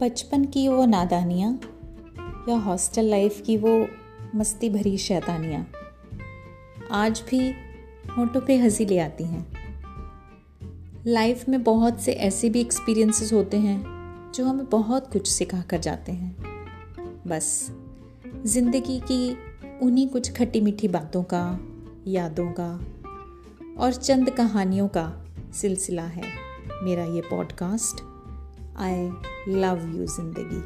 बचपन की वो नादानियाँ या हॉस्टल लाइफ की वो मस्ती भरी शैतानियाँ, आज भी होठों पे हँसी ले आती हैं। लाइफ में बहुत से ऐसे भी एक्सपीरियंसेस होते हैं जो हमें बहुत कुछ सिखा कर जाते हैं। बस, ज़िंदगी की उन्हीं कुछ खट्टी मीठी बातों का, यादों का और चंद कहानियों का सिलसिला है। मेरा ये पॉडकास्ट आई लव यू ज़िंदगी